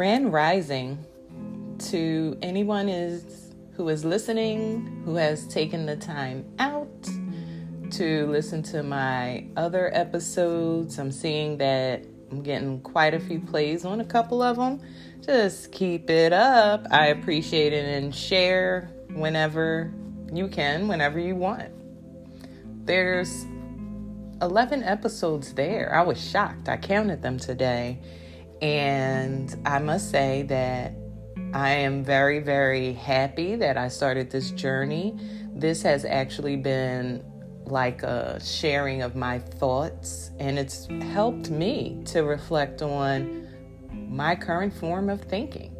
Grand Rising to anyone is who is listening, who has taken the time out to listen to my other episodes. I'm seeing that I'm getting quite a few plays on a couple of them. Just keep it up. I appreciate it and share whenever you can, whenever you want. There's 11 episodes there. I was shocked. I counted them today. And I must say that I am very, very happy that I started this journey. This has actually been like a sharing of my thoughts, and it's helped me to reflect on my current form of thinking.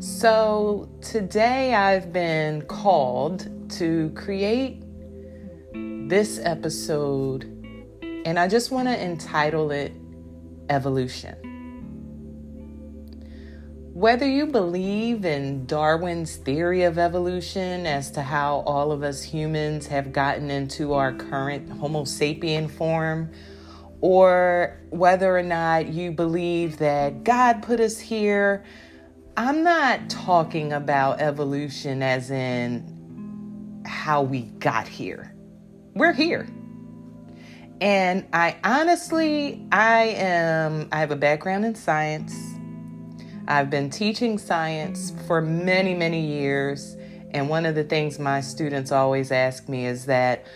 So, today I've been called to create this episode, and I just want to entitle it Evolution. Whether you believe in Darwin's theory of evolution as to how all of us humans have gotten into our current Homo sapien form, or whether or not you believe that God put us here, I'm not talking about evolution as in how we got here. We're here. And I honestly, I am, I have a background in science. I've been teaching science for many, many years. And one of the things my students always ask me is that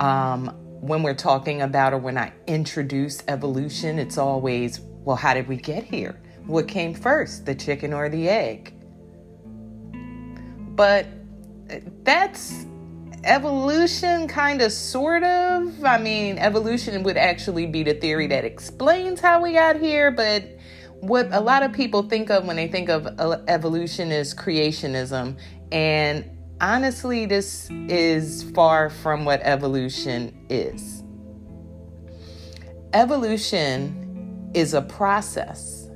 um, when we're talking about or when I introduce evolution, it's always, well, how did we get here? What came first, the chicken or the egg? But that's evolution, kind of, sort of. I mean, evolution would actually be the theory that explains how we got here, but what a lot of people think of when they think of uh, evolution is creationism. And honestly, this is far from what evolution is. Evolution is a process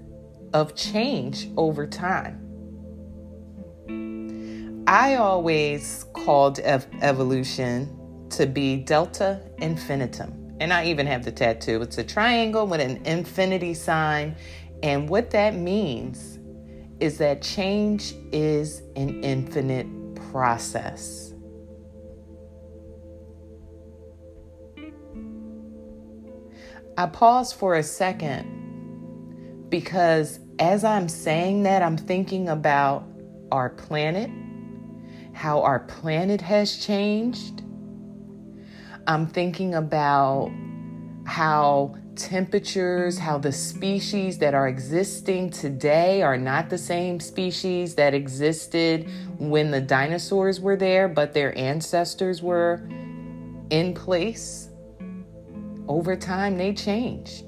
of change over time. I always called ev- evolution to be delta infinitum. And I even have the tattoo. It's a triangle with an infinity sign and what that means is that change is an infinite process. I pause for a second because as I'm saying that, I'm thinking about our planet, how our planet has changed. I'm thinking about how temperatures, how the species that are existing today are not the same species that existed when the dinosaurs were there, but their ancestors were in place. Over time, they changed.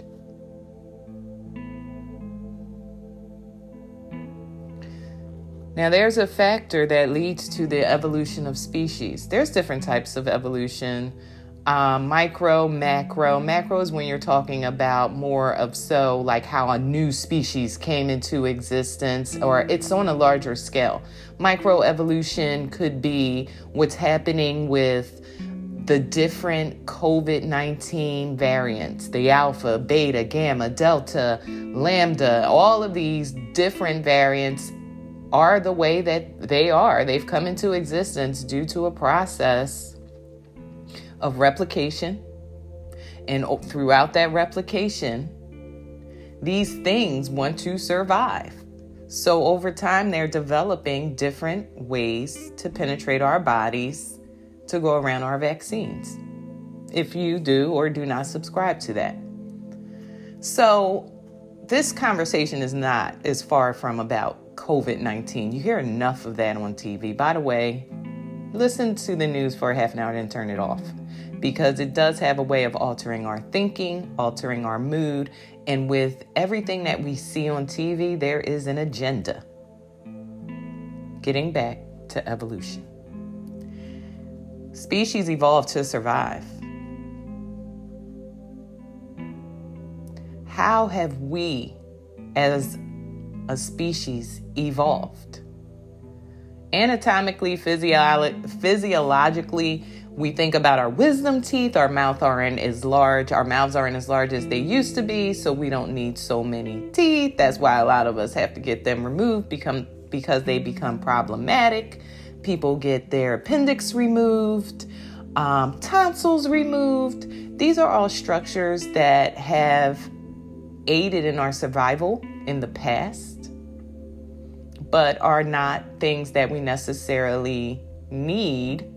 Now, there's a factor that leads to the evolution of species. There's different types of evolution um, micro, macro. Macro is when you're talking about more of so like how a new species came into existence, or it's on a larger scale. Micro evolution could be what's happening with the different COVID 19 variants the alpha, beta, gamma, delta, lambda, all of these different variants are the way that they are. They've come into existence due to a process of replication. And throughout that replication, these things want to survive. So over time, they're developing different ways to penetrate our bodies to go around our vaccines. If you do or do not subscribe to that. So, this conversation is not as far from about COVID 19. You hear enough of that on TV. By the way, listen to the news for a half an hour and turn it off because it does have a way of altering our thinking, altering our mood, and with everything that we see on TV, there is an agenda. Getting back to evolution. Species evolved to survive. How have we, as a species, evolved? Anatomically, physiolo- physiologically, we think about our wisdom teeth, our mouth aren't as large, our mouths aren't as large as they used to be, so we don't need so many teeth. That's why a lot of us have to get them removed become because they become problematic. People get their appendix removed, um, tonsils removed. These are all structures that have aided in our survival in the past, but are not things that we necessarily need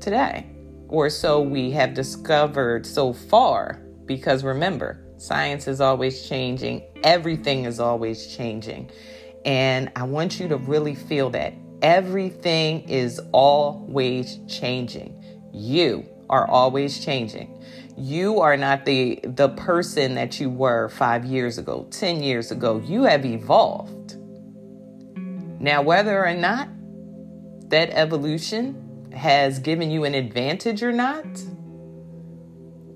today, or so we have discovered so far. Because remember, science is always changing, everything is always changing. And I want you to really feel that everything is always changing. You are always changing. You are not the the person that you were 5 years ago, 10 years ago. You have evolved. Now whether or not that evolution has given you an advantage or not,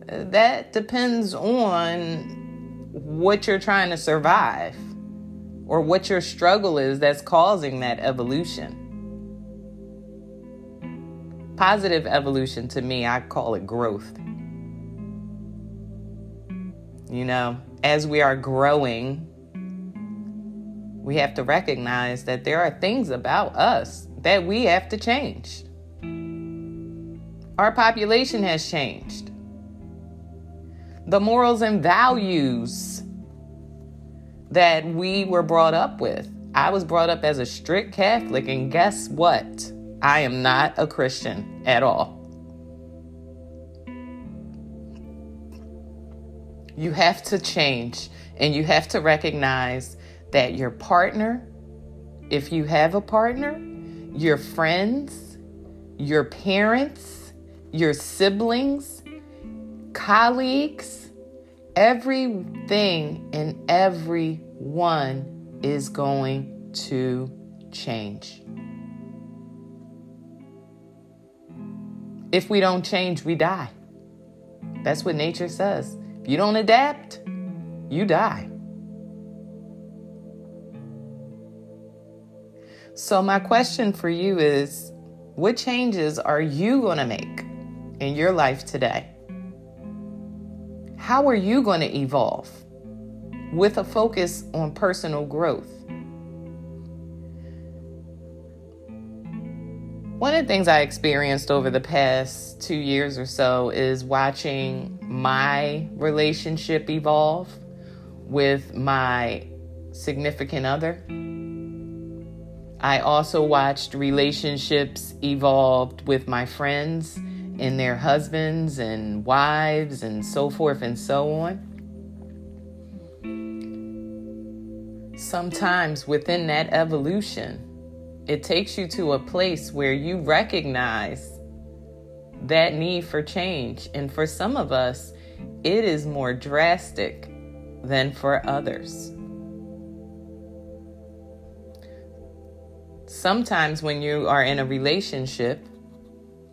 that depends on what you're trying to survive or what your struggle is that's causing that evolution. Positive evolution to me, I call it growth. You know, as we are growing, we have to recognize that there are things about us that we have to change. Our population has changed. The morals and values that we were brought up with. I was brought up as a strict Catholic, and guess what? I am not a Christian at all. You have to change, and you have to recognize that your partner, if you have a partner, your friends, your parents, your siblings, colleagues, everything and everyone is going to change. If we don't change, we die. That's what nature says. You don't adapt, you die. So, my question for you is what changes are you going to make? in your life today? How are you going to evolve with a focus on personal growth? One of the things I experienced over the past two years or so is watching my relationship evolve with my significant other. I also watched relationships evolved with my friends and their husbands and wives and so forth and so on. Sometimes within that evolution, it takes you to a place where you recognize that need for change. And for some of us, it is more drastic than for others. Sometimes, when you are in a relationship,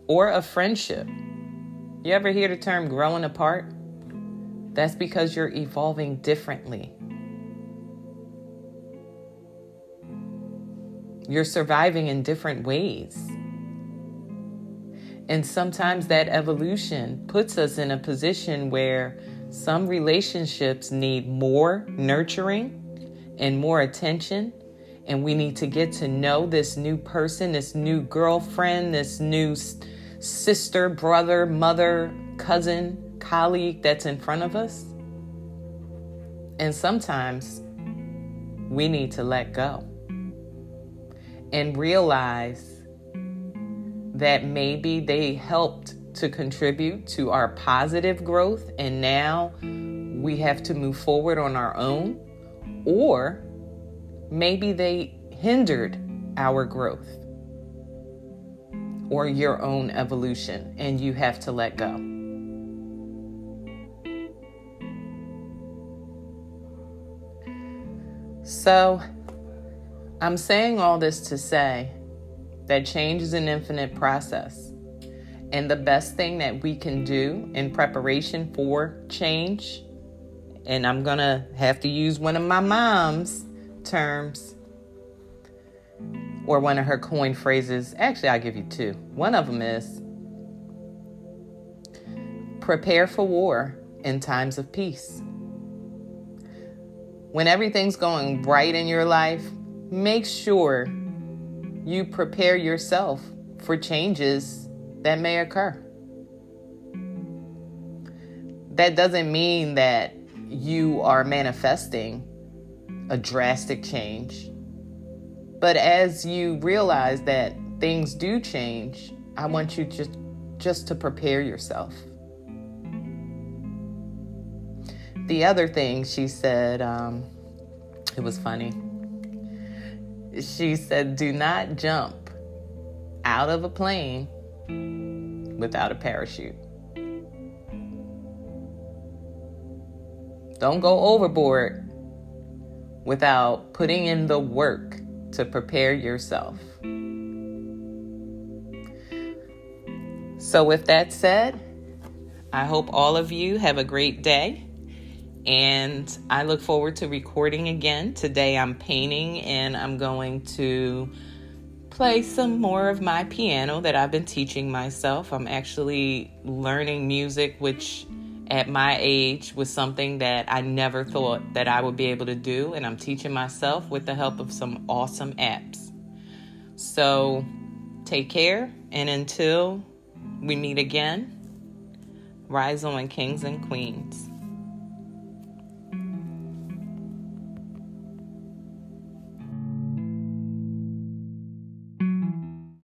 or a friendship. You ever hear the term growing apart? That's because you're evolving differently. You're surviving in different ways. And sometimes that evolution puts us in a position where some relationships need more nurturing and more attention. And we need to get to know this new person, this new girlfriend, this new sister, brother, mother, cousin, colleague that's in front of us. And sometimes we need to let go and realize that maybe they helped to contribute to our positive growth, and now we have to move forward on our own, or maybe they hindered our growth or your own evolution, and you have to let go. So, I'm saying all this to say that change is an infinite process. And the best thing that we can do in preparation for change, and I'm going to have to use one of my mom's terms or one of her coin phrases. Actually, I'll give you two. One of them is prepare for war in times of peace. When everything's going right in your life, make sure you prepare yourself for changes that may occur. That doesn't mean that you are manifesting a drastic change. But as you realize that things do change, I want you just just to prepare yourself. The other thing she said, um, it was funny. She said, "Do not jump out of a plane without a parachute." Don't go overboard without putting in the work to prepare yourself. So, with that said, I hope all of you have a great day. And I look forward to recording again. Today I'm painting and I'm going to play some more of my piano that I've been teaching myself. I'm actually learning music, which at my age was something that I never thought that I would be able to do, and I'm teaching myself with the help of some awesome apps. So take care, and until we meet again, rise on, kings and queens.